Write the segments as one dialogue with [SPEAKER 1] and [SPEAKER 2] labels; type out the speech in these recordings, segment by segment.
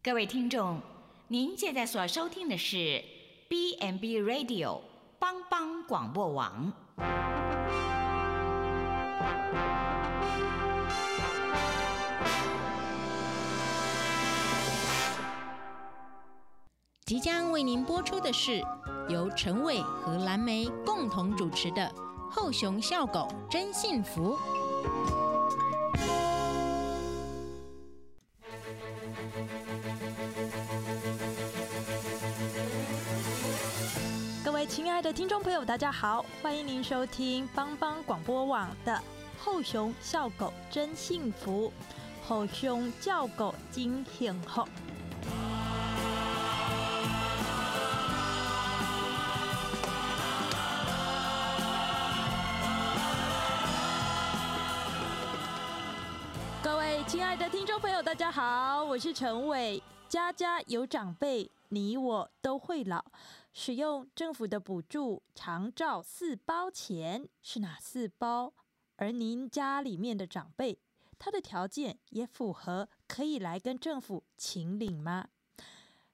[SPEAKER 1] 各位听众，您现在所收听的是 B n B Radio 帮帮广播网。
[SPEAKER 2] 即将为您播出的是由陈伟和蓝莓共同主持的《后熊笑狗真幸福》。
[SPEAKER 3] 的听众朋友，大家好，欢迎您收听帮帮广播网的《后熊笑狗真幸福》，后熊叫狗真幸福。各位亲爱的听众朋友，大家好，我是陈伟。家家有长辈，你我都会老。使用政府的补助长照四包钱是哪四包？而您家里面的长辈，他的条件也符合，可以来跟政府请领吗？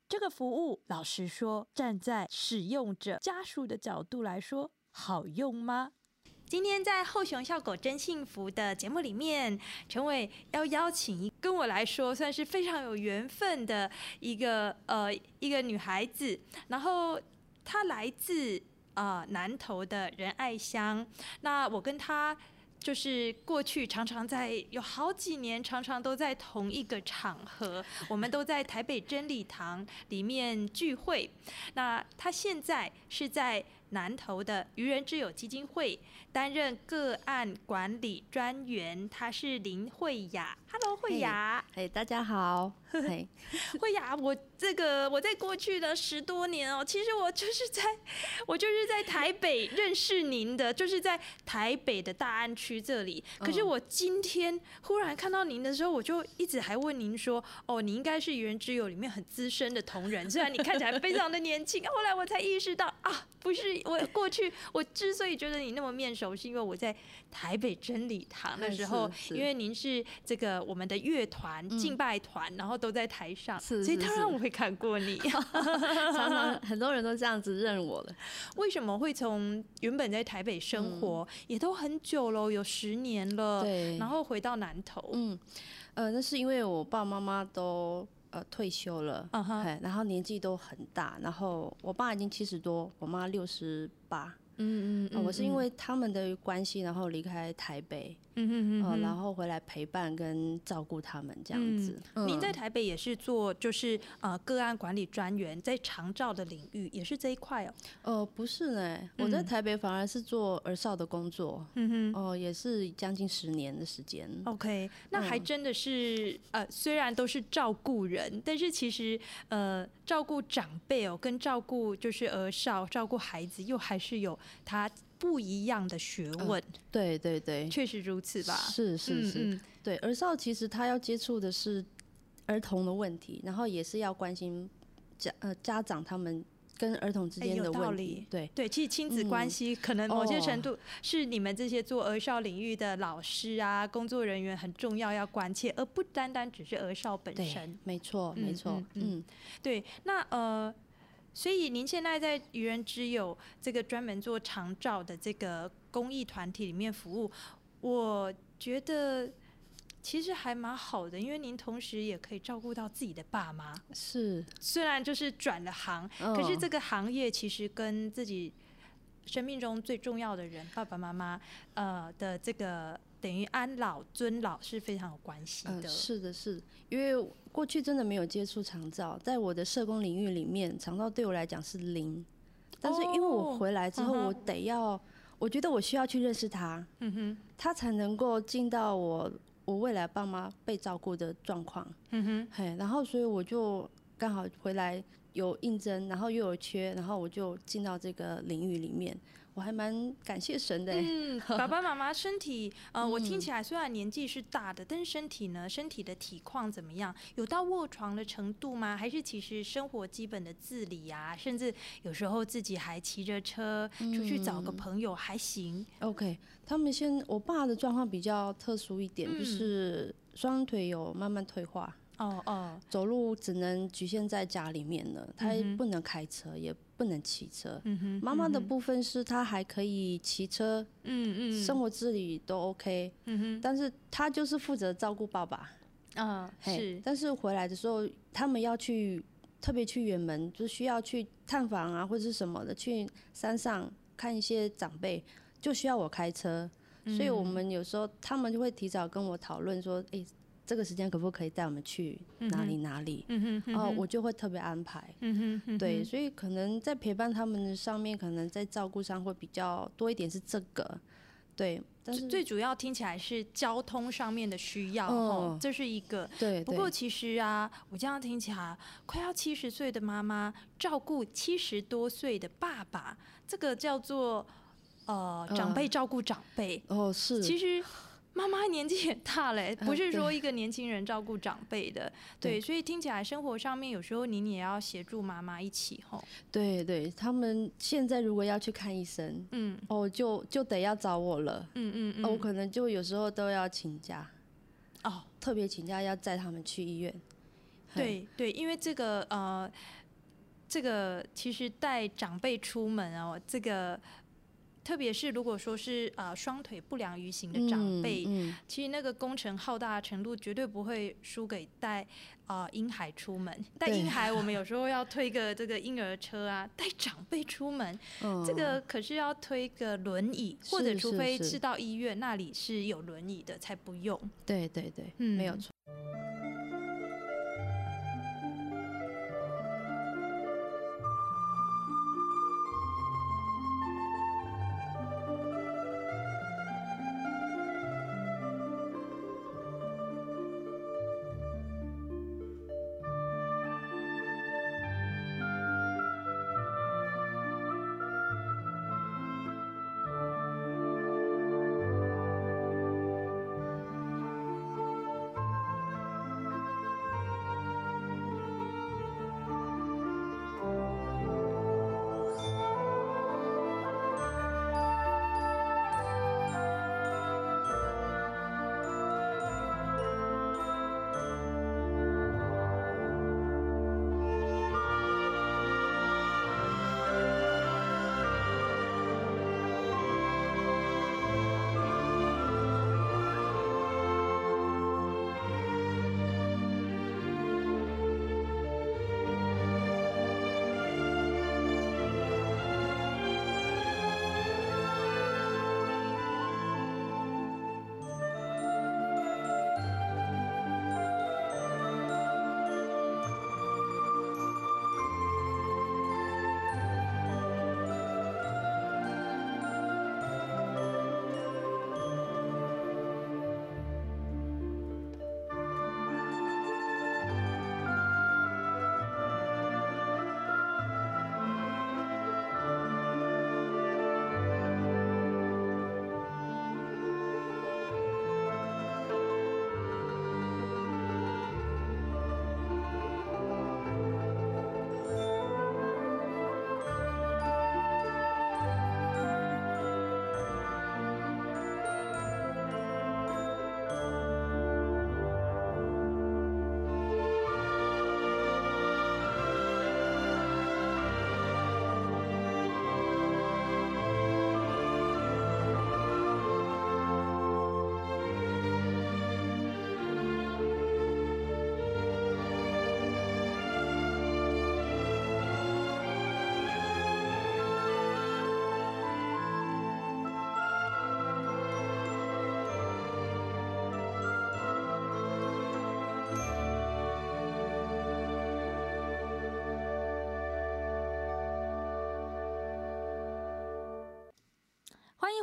[SPEAKER 3] 这个服务，老实说，站在使用者家属的角度来说，好用吗？今天在后熊笑狗真幸福的节目里面，陈伟要邀请一跟我来说算是非常有缘分的一个呃一个女孩子，然后她来自啊、呃南投的仁爱乡，那我跟他。就是过去常常在有好几年，常常都在同一个场合，我们都在台北真理堂里面聚会。那他现在是在南投的愚人之友基金会担任个案管理专员，他是林慧雅。Hello，慧雅。
[SPEAKER 4] 哎，大家好。嘿，
[SPEAKER 3] 慧雅，我这个我在过去的十多年哦，其实我就是在我就是在台北认识您的，就是在台北的大安区这里。可是我今天忽然看到您的时候，我就一直还问您说，哦，你应该是愚人之友里面很资深的同仁，虽然你看起来非常的年轻。后来我才意识到啊，不是我过去我之所以觉得你那么面熟，是因为我在台北真理堂的时候，因为您是这个我们的乐团敬拜团，然后都在台上，所以当然我会看过你。
[SPEAKER 4] 常常很多人都这样子认我了。
[SPEAKER 3] 为什么会从原本在台北生活，也都很久了，有十年了，
[SPEAKER 4] 对
[SPEAKER 3] 然后回到南投，
[SPEAKER 4] 嗯，呃，那是因为我爸爸妈妈都呃退休了，
[SPEAKER 3] 嗯哼
[SPEAKER 4] 嘿然后年纪都很大，然后我爸已经七十多，我妈六十八。
[SPEAKER 3] 嗯
[SPEAKER 4] 嗯我是因为他们的关系，然后离开台北，
[SPEAKER 3] 嗯嗯
[SPEAKER 4] 呃，然后回来陪伴跟照顾他们这样子。嗯
[SPEAKER 3] 您在台北也是做就是呃个案管理专员，在长照的领域也是这一块哦。
[SPEAKER 4] 呃不是呢，我在台北反而是做儿少的工作，
[SPEAKER 3] 嗯哼。
[SPEAKER 4] 哦、也是将近十年的时间。
[SPEAKER 3] OK，那还真的是、呃，虽然都是照顾人，但是其实呃，照顾长辈哦，跟照顾就是儿少、照顾孩子，又还是有它不一样的学问。
[SPEAKER 4] 对对对，
[SPEAKER 3] 确实如此吧？
[SPEAKER 4] 是是是，对儿少其实他要接触的是儿童的问题，然后也是要关心家呃家长他们跟儿童之间的问
[SPEAKER 3] 道理
[SPEAKER 4] 题。对
[SPEAKER 3] 对，其实亲子关系可能某些
[SPEAKER 4] 哦
[SPEAKER 3] 程度是你们这些做儿少领域的老师啊、工作人员很重要要关切，而不单单只是儿少本身。，
[SPEAKER 4] 没错
[SPEAKER 3] 嗯
[SPEAKER 4] 没错
[SPEAKER 3] 嗯对，那呃，所以您现在在愚人之友这个专门做长照的这个公益团体里面服务，我觉得其实还蛮好的，因为您同时也可以照顾到自己的爸妈。
[SPEAKER 4] 是
[SPEAKER 3] 虽然就是转了行，
[SPEAKER 4] 嗯
[SPEAKER 3] 可是这个行业其实跟自己生命中最重要的人爸爸妈妈呃的这个等于安老尊老是非常有关系
[SPEAKER 4] 嗯、
[SPEAKER 3] 的。
[SPEAKER 4] 是的是，因为过去真的没有接触长照，在我的社工领域里面，长照对我来讲是零，但是因为我回来之后，我得要，我觉得我需要去认识他，
[SPEAKER 3] 嗯哼，
[SPEAKER 4] 他才能够进到我我未来爸妈被照顾的状况。
[SPEAKER 3] 嗯哼，
[SPEAKER 4] 嘿，然后所以我就刚好回来有应征，然后又有缺，然后我就进到这个领域里面，我还蛮感谢神的、欸。
[SPEAKER 3] 嗯，爸爸妈妈身体，呃，我听起来虽然年纪是大的，但是身体呢，身体的体况怎么样？有到卧床的程度吗？还是其实生活基本的自理啊，甚至有时候自己还骑着车出去找个朋友还行。
[SPEAKER 4] OK，他们现，我爸的状况比较特殊一点，
[SPEAKER 3] 嗯
[SPEAKER 4] 就是双腿有慢慢退化。
[SPEAKER 3] 哦哦，
[SPEAKER 4] 走路只能局限在家里面了，他不能开车，也不能骑车。
[SPEAKER 3] 嗯哼，
[SPEAKER 4] 妈妈的部分是他还可以骑车，
[SPEAKER 3] 嗯嗯
[SPEAKER 4] 生活自理都 OK，但是他就是负责照顾爸爸。
[SPEAKER 3] 啊是。
[SPEAKER 4] 但是回来的时候，他们要去特别去远门，就需要去探访啊，或者是什么的，去山上看一些长辈，就需要我开车。所以我们有时候他们就会提早跟我讨论说，诶，这个时间可不可以带我们去哪里哪里？
[SPEAKER 3] 嗯哼
[SPEAKER 4] 哦，我就会特别安排。
[SPEAKER 3] 嗯哼
[SPEAKER 4] 对，所以可能在陪伴他们的上面，可能在照顾上会比较多一点是这个。对，但是
[SPEAKER 3] 最主要听起来是交通上面的需要
[SPEAKER 4] 嗯
[SPEAKER 3] 哦，这是一个。
[SPEAKER 4] 对，
[SPEAKER 3] 不过其实啊，我这样听起来，快要七十岁的妈妈照顾七十多岁的爸爸，这个叫做呃长辈
[SPEAKER 4] 嗯
[SPEAKER 3] 照顾长辈。
[SPEAKER 4] 哦是，
[SPEAKER 3] 其实妈妈年纪也大嘞，
[SPEAKER 4] 嗯
[SPEAKER 3] 不是说一个年轻人照顾长辈的，对，
[SPEAKER 4] 对
[SPEAKER 3] 所以听起来生活上面有时候您也要协助妈妈一起吼，
[SPEAKER 4] 对对，他们现在如果要去看医生，
[SPEAKER 3] 嗯。
[SPEAKER 4] 哦，就就得要找我了。
[SPEAKER 3] 嗯嗯嗯，
[SPEAKER 4] 哦，我可能就有时候都要请假，
[SPEAKER 3] 哦，
[SPEAKER 4] 特别请假要载他们去医院。
[SPEAKER 3] 对对，因为这个呃，这个其实带长辈出门哦，这个特别是如果说是呃双腿不良于行的长辈，
[SPEAKER 4] 嗯，嗯
[SPEAKER 3] 其实那个工程浩大的程度绝对不会输给带啊婴孩出门。带婴孩，我们有时候要推个这个婴儿车啊，带长辈出门，
[SPEAKER 4] 嗯
[SPEAKER 3] 这个可是要推个轮椅，或者除非
[SPEAKER 4] 是
[SPEAKER 3] 是到医院那里是有轮椅的才不用。
[SPEAKER 4] 对对对，
[SPEAKER 3] 嗯
[SPEAKER 4] 没有错。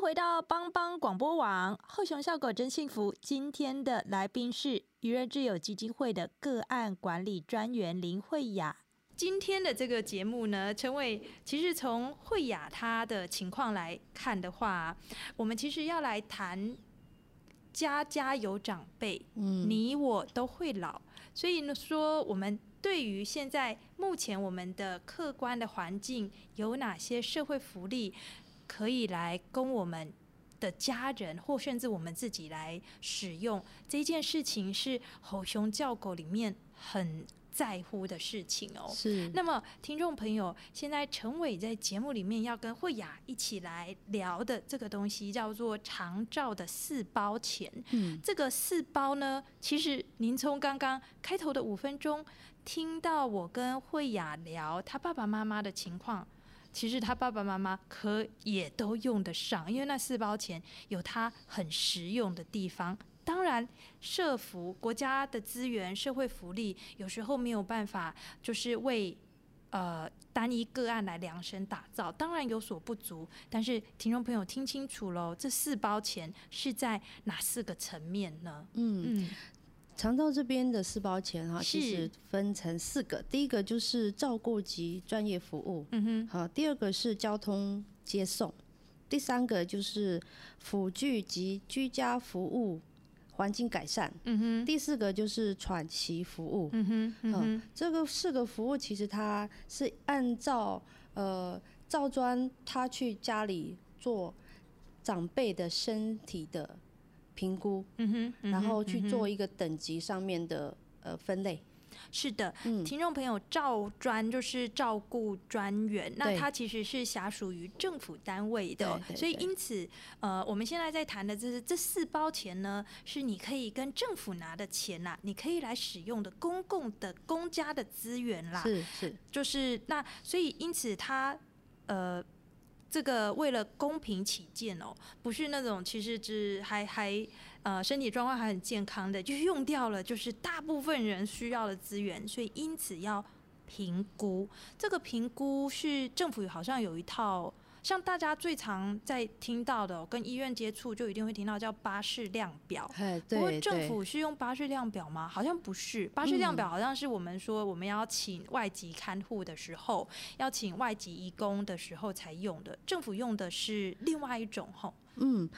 [SPEAKER 3] 回到帮帮广播网，后熊效果真幸福。今天的来宾是愚人之友基金会的个案管理专员林慧雅。今天的这个节目呢，陈伟，其实从慧雅她的情况来看的话，我们其实要来谈家家有长辈，
[SPEAKER 4] 嗯，
[SPEAKER 3] 你我都会老，所以呢，说我们对于现在目前我们的客观的环境有哪些社会福利可以来供我们的家人或甚至我们自己来使用这件事情，是吼熊叫狗里面很在乎的事情哦。
[SPEAKER 4] 是，
[SPEAKER 3] 那么，听众朋友，现在陈伟在节目里面要跟慧雅一起来聊的这个东西，叫做长照的四包钱。
[SPEAKER 4] 嗯，
[SPEAKER 3] 这个四包呢，其实您从刚刚开头的五分钟听到我跟慧雅聊他爸爸妈妈的情况，其实他爸爸妈妈可也都用得上，因为那四包钱有它很实用的地方。当然，社福国家的资源、社会福利有时候没有办法，就是为呃单一个案来量身打造，当然有所不足。但是听众朋友听清楚喽，这四包钱是在哪四个层面呢？
[SPEAKER 4] 嗯，
[SPEAKER 3] 嗯
[SPEAKER 4] 长照这边的四包钱哈，其实分成四个，第一个就是照顾及专业服务，
[SPEAKER 3] 嗯哼，
[SPEAKER 4] 好，第二个是交通接送，第三个就是辅具及居家服务环境改善，
[SPEAKER 3] 嗯哼，
[SPEAKER 4] 第四个就是喘息服务。
[SPEAKER 3] 嗯哼，嗯哼，
[SPEAKER 4] 这个四个服务其实它是按照呃赵专他去家里做长辈的身体的评估，
[SPEAKER 3] 嗯哼，嗯
[SPEAKER 4] 然后去做一个等级上面的呃分类。
[SPEAKER 3] 是的，
[SPEAKER 4] 嗯，
[SPEAKER 3] 听众朋友，照专就是照顾专员，那
[SPEAKER 4] 对。
[SPEAKER 3] 它其实是辖属于政府单位的哦、
[SPEAKER 4] 对对。
[SPEAKER 3] 所以因此，呃，我们现在在谈的就是这四包钱呢，是你可以跟政府拿的钱啦，你可以来使用的公共的公家的资源啦，
[SPEAKER 4] 是是，
[SPEAKER 3] 就是那，所以因此他呃。这个为了公平起见哦，不是那种其实只还还呃身体状况还很健康的，就是用掉了，就是大部分人需要的资源，所以因此要评估。这个评估是政府好像有一套，像大家最常在听到的哦、跟医院接触就一定会听到叫巴氏量表。
[SPEAKER 4] 哎，
[SPEAKER 3] 不过政府是用巴氏量表吗？好像不是，巴氏量表好像是我们说我们要请外籍看护的时候，要请外籍义工的时候才用的。政府用的是另外一种吼，
[SPEAKER 4] 嗯。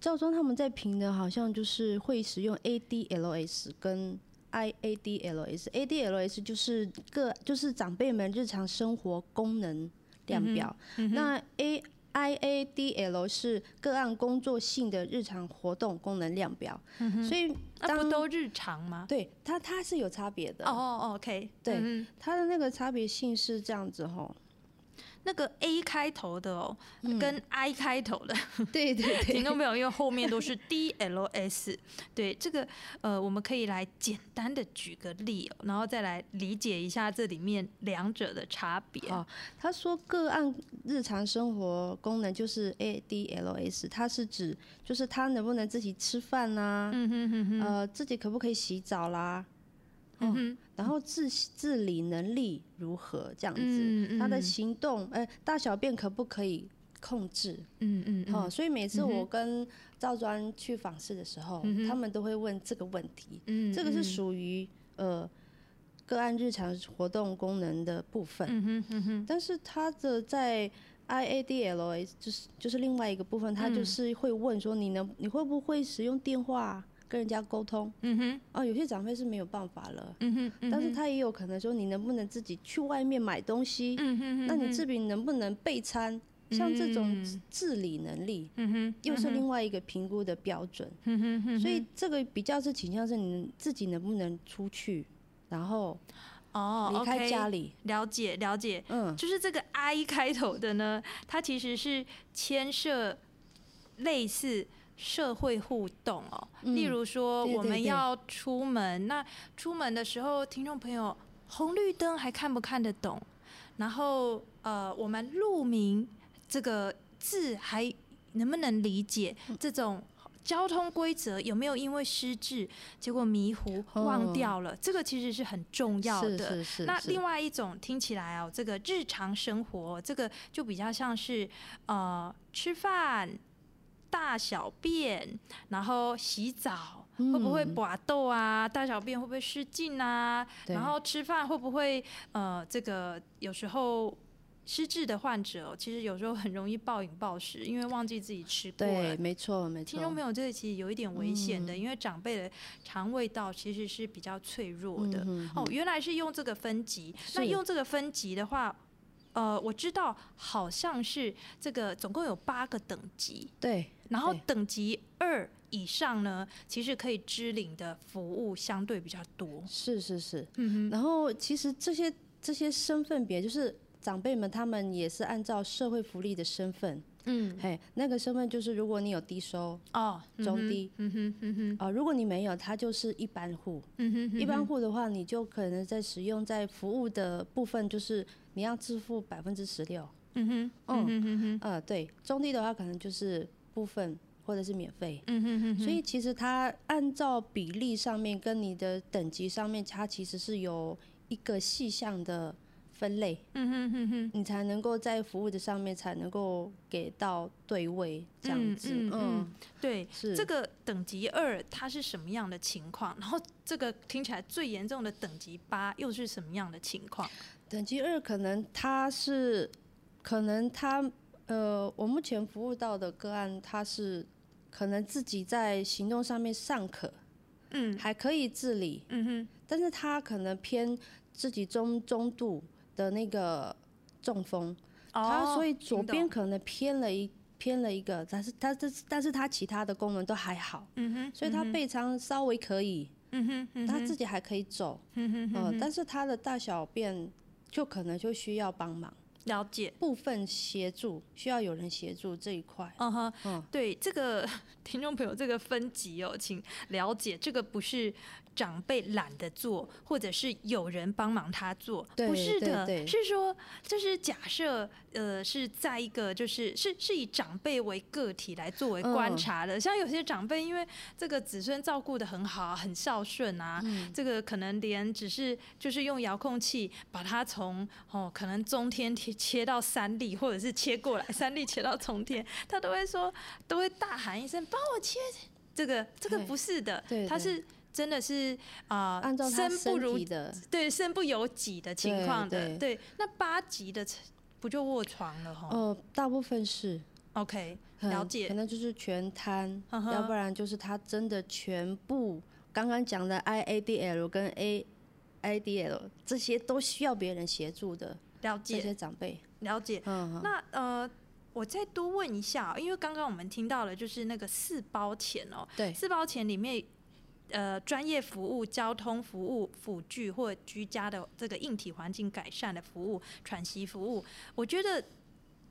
[SPEAKER 4] 赵庄他们在评的，好像就是会使用 ADLS 跟 IADLS。ADLS 就是个就是长辈们日常生活功能量表，
[SPEAKER 3] 嗯哼
[SPEAKER 4] 那 A IADL 是个案工作性的日常活动功能量表，所以
[SPEAKER 3] 不都日常吗？
[SPEAKER 4] 对它它是有差别的。
[SPEAKER 3] 哦哦，OK，
[SPEAKER 4] 对
[SPEAKER 3] 嗯
[SPEAKER 4] 它的那个差别性是这样子吼，
[SPEAKER 3] 那个 A 开头的哦，跟 I 开头的，
[SPEAKER 4] 对对
[SPEAKER 3] 听
[SPEAKER 4] 对，
[SPEAKER 3] 众朋友，因为后面都是 DLS，对这个呃，我们可以来简单的举个例哦，然后再来理解一下这里面两者的差别。
[SPEAKER 4] 哦他说个案日常生活功能就是 ADLS，它是指就是他能不能自己吃饭呐、
[SPEAKER 3] 嗯哼哼哼，
[SPEAKER 4] 呃，自己可不可以洗澡啦，
[SPEAKER 3] 嗯哼，
[SPEAKER 4] 然后自自理能力如何这样子，
[SPEAKER 3] 嗯
[SPEAKER 4] 他的
[SPEAKER 3] 嗯
[SPEAKER 4] 行动，呃，大小便可不可以控制？
[SPEAKER 3] 嗯嗯嗯。
[SPEAKER 4] 哦，所以每次我跟赵专去访视的时候，
[SPEAKER 3] 嗯
[SPEAKER 4] 他们都会问这个问题。
[SPEAKER 3] 嗯，
[SPEAKER 4] 这个是
[SPEAKER 3] 嗯。
[SPEAKER 4] 属于呃个案日常活动功能的部分，
[SPEAKER 3] 嗯哼嗯哼。
[SPEAKER 4] 但是他的在 IADLS 就是就是另外一个部分，他就
[SPEAKER 3] 嗯
[SPEAKER 4] 是会问说你能你会不会使用电话跟人家沟通？
[SPEAKER 3] 嗯哼
[SPEAKER 4] 哦，有些长辈是没有办法了。
[SPEAKER 3] 嗯哼嗯哼，
[SPEAKER 4] 但是他也有可能说，你能不能自己去外面买东西？
[SPEAKER 3] 嗯哼哼，
[SPEAKER 4] 那你
[SPEAKER 3] 哼
[SPEAKER 4] 自己能不能备餐？像这种
[SPEAKER 3] 嗯
[SPEAKER 4] 自自理能力，
[SPEAKER 3] 嗯哼
[SPEAKER 4] 又是另外一个评估的标准。
[SPEAKER 3] 嗯哼哼，
[SPEAKER 4] 所以这个比较是倾向是你自己能不能出去，然后
[SPEAKER 3] 哦
[SPEAKER 4] 离开家里。
[SPEAKER 3] 了解了解，
[SPEAKER 4] 嗯，
[SPEAKER 3] 就是这个 I 开头的呢，它其实是牵涉类似社会互动哦。
[SPEAKER 4] 嗯
[SPEAKER 3] 例如说，我们要出门，那出门的时候，听众朋友红绿灯还看不看得懂？然后呃，我们路名这个字还能不能理解？
[SPEAKER 4] 嗯
[SPEAKER 3] 这种。交通规则有没有因为失智结果迷糊忘
[SPEAKER 4] 哦
[SPEAKER 3] 掉了？这个其实是很重要的。
[SPEAKER 4] 是是是。是
[SPEAKER 3] 那另外一种听起来哦，这个日常生活，这个就比较像是呃吃饭、大小便，然后洗澡，会不会
[SPEAKER 4] 嗯
[SPEAKER 3] 拔豆啊？大小便会不会失禁啊？然后吃饭会不会呃这个有时候。失智的患者、哦，其实有时候很容易暴饮暴食，因为忘记自己吃过。
[SPEAKER 4] 没错没错。
[SPEAKER 3] 听众朋友，这个其实有一点危险的，
[SPEAKER 4] 嗯
[SPEAKER 3] 因为长辈的肠胃道其实是比较脆弱的。哦，原来是用这个分级。那用这个分级的话，呃，我知道好像是这个总共有八个等级，
[SPEAKER 4] 对
[SPEAKER 3] 然后等级二以上呢，其实可以支领的服务相对比较多。
[SPEAKER 4] 是是是。
[SPEAKER 3] 嗯
[SPEAKER 4] 然后其实这些这些身份别，就是长辈们他们也是按照社会福利的身份，
[SPEAKER 3] 嗯，
[SPEAKER 4] 嘿，那个身份就是如果你有低收
[SPEAKER 3] 哦，
[SPEAKER 4] 中低，
[SPEAKER 3] 嗯哼嗯哼
[SPEAKER 4] 啊、如果你没有，它就是一般户。
[SPEAKER 3] 嗯哼，
[SPEAKER 4] 一般户的话，你就可能在使用在服务的部分，就是你要支付百分之十六。
[SPEAKER 3] 嗯哼，嗯哼嗯哼，
[SPEAKER 4] 呃，对，中低的话可能就是部分或者是免费。
[SPEAKER 3] 嗯哼嗯哼，
[SPEAKER 4] 所以其实它按照比例上面跟你的等级上面，它其实是有一个细项的分类，
[SPEAKER 3] 嗯哼哼哼。
[SPEAKER 4] 你才能够在服务的上面才能够给到对位这样子。
[SPEAKER 3] 嗯嗯
[SPEAKER 4] 嗯，
[SPEAKER 3] 对，
[SPEAKER 4] 是
[SPEAKER 3] 这个等级二它是什么样的情况？然后这个听起来最严重的等级八又是什么样的情况？
[SPEAKER 4] 等级二可能它是，可能它呃，我目前服务到的个案，他是可能自己在行动上面尚可，
[SPEAKER 3] 嗯
[SPEAKER 4] 还可以自理，
[SPEAKER 3] 嗯哼，
[SPEAKER 4] 但是他可能偏自己中中度的那个中风，他所以左边可能偏了一偏了一个，但是他这但是他其他的功能都还好，
[SPEAKER 3] 嗯哼，
[SPEAKER 4] 所以他背长稍微可以，
[SPEAKER 3] 嗯哼嗯
[SPEAKER 4] 他自己还可以走，
[SPEAKER 3] 嗯哼
[SPEAKER 4] 嗯，但是他的大小便就可能就需要帮忙。
[SPEAKER 3] 了解。
[SPEAKER 4] 部分协助，需要有人协助这一块。
[SPEAKER 3] 嗯哼，
[SPEAKER 4] 嗯，
[SPEAKER 3] 对这个 听众朋友，这个分级哦，请了解，这个不是长辈懒得做，或者是有人帮忙他做，
[SPEAKER 4] 对
[SPEAKER 3] 不是的，
[SPEAKER 4] 对对。
[SPEAKER 3] 是说就是假设呃是在一个就是是是以长辈为个体来作为观
[SPEAKER 4] 嗯
[SPEAKER 3] 察的，像有些长辈因为这个子孙照顾的很好啊，很孝顺啊，
[SPEAKER 4] 嗯。
[SPEAKER 3] 这个可能连只是就是用遥控器把它从哦可能中天切切到三立，或者是切过来三立切到冲天，他都会说都会大喊一声帮我切，这个这个不是的，
[SPEAKER 4] 对对
[SPEAKER 3] 他是真的是啊、
[SPEAKER 4] 按照他
[SPEAKER 3] 生不
[SPEAKER 4] 身
[SPEAKER 3] 如
[SPEAKER 4] 体的，
[SPEAKER 3] 对身不由己的情况的，
[SPEAKER 4] 对
[SPEAKER 3] 对，那八级的不就卧床了哈、
[SPEAKER 4] 呃，大部分是。
[SPEAKER 3] OK，
[SPEAKER 4] 嗯
[SPEAKER 3] 了解。
[SPEAKER 4] 可能就是全瘫，要不然就是他真的全部刚刚讲的 IADL 跟 A IDL 这些都需要别人协助的
[SPEAKER 3] 了
[SPEAKER 4] 这些
[SPEAKER 3] 解
[SPEAKER 4] 长辈。
[SPEAKER 3] 了解。
[SPEAKER 4] 嗯，
[SPEAKER 3] 那呃，我再多问一下哦，因为刚刚我们听到了就是那个四包钱哦，
[SPEAKER 4] 对，
[SPEAKER 3] 四包钱里面。呃，专业服务、交通服务、辅具或居家的这个硬体环境改善的服务、喘息服务，我觉得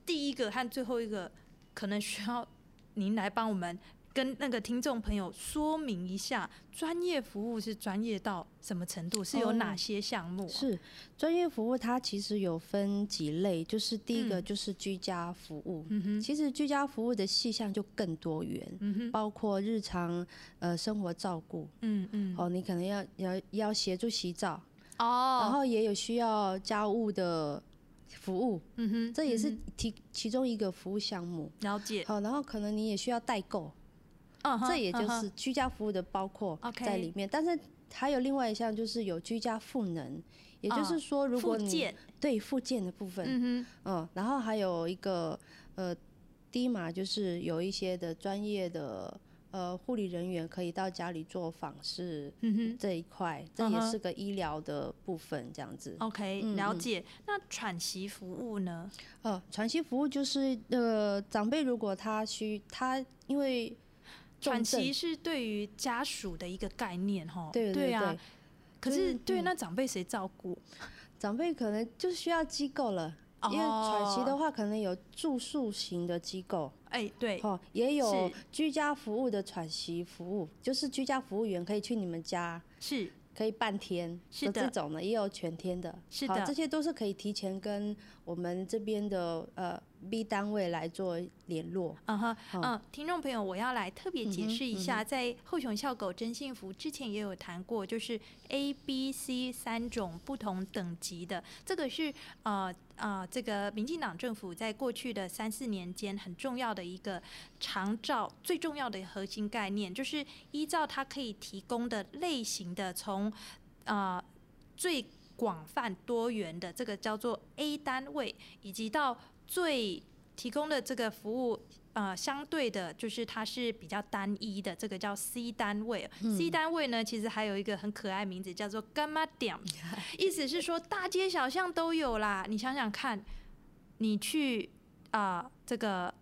[SPEAKER 3] 第一个和最后一个可能需要您来帮我们跟那个听众朋友说明一下，专业服务是专业到什么程度，是有哪
[SPEAKER 4] 哦
[SPEAKER 3] 些项目啊、
[SPEAKER 4] 是专业服务，它其实有分几类，就是第一个
[SPEAKER 3] 嗯。
[SPEAKER 4] 就是居家服务。
[SPEAKER 3] 嗯哼，
[SPEAKER 4] 其实居家服务的细项就更多元，包括日常呃生活照顾，
[SPEAKER 3] 嗯嗯，
[SPEAKER 4] 哦，你可能要要要协助洗澡，
[SPEAKER 3] 哦，
[SPEAKER 4] 然后也有需要家务的服务，
[SPEAKER 3] 嗯哼，
[SPEAKER 4] 这也是
[SPEAKER 3] 嗯
[SPEAKER 4] 其其中一个服务项目。
[SPEAKER 3] 了解，
[SPEAKER 4] 好，然后可能你也需要代购，这也就是居家服务的包括在里面。但是还有另外一项就是有居家赋能，也就
[SPEAKER 3] 啊
[SPEAKER 4] 是说，如果你对附件的部分，
[SPEAKER 3] 嗯
[SPEAKER 4] 嗯，然后还有一个呃，低码就是有一些的专业的呃护理人员可以到家里做访视。这一块，这也是个医疗的部分，这样子。
[SPEAKER 3] OK，了解。那喘息服务呢？
[SPEAKER 4] 呃，喘息服务就是呃，长辈如果他需他因为重
[SPEAKER 3] 喘息是对于家属的一个概念，哈。
[SPEAKER 4] 对对
[SPEAKER 3] 啊
[SPEAKER 4] 对。
[SPEAKER 3] 可
[SPEAKER 4] 是是
[SPEAKER 3] 对，
[SPEAKER 4] 嗯。
[SPEAKER 3] 那长辈谁照顾？
[SPEAKER 4] 长辈可能就需要机构了。因为喘息的
[SPEAKER 3] 哦，
[SPEAKER 4] 话，可能有住宿型的机构，
[SPEAKER 3] 哎，对，
[SPEAKER 4] 哦，也有居家服务的喘息服务，就是居家服务员可以去你们家，
[SPEAKER 3] 是。
[SPEAKER 4] 可以半天
[SPEAKER 3] 是的。
[SPEAKER 4] 这种的，也有全天的，
[SPEAKER 3] 是的。
[SPEAKER 4] 这些都是可以提前跟我们这边的呃 B 单位来做联络。
[SPEAKER 3] 嗯哼，嗯，听众朋友，我要来特别解释一下，在后熊笑狗真幸福之前也有谈过，就是 A、B、C 三种不同等级的，这个是呃呃，这个民进党政府在过去的三四年间很重要的一个长照最重要的核心概念，就是依照它可以提供的类型的从呃最广泛多元的这个叫做 A 单位，以及到最提供的这个服务，呃，相对的就是它是比较单一的，这个叫 C 单位。C 单位呢，其实还有一个很可爱名字，叫做 Gamma 点，意思是说大街小巷都有啦。你想想看，你去啊、这个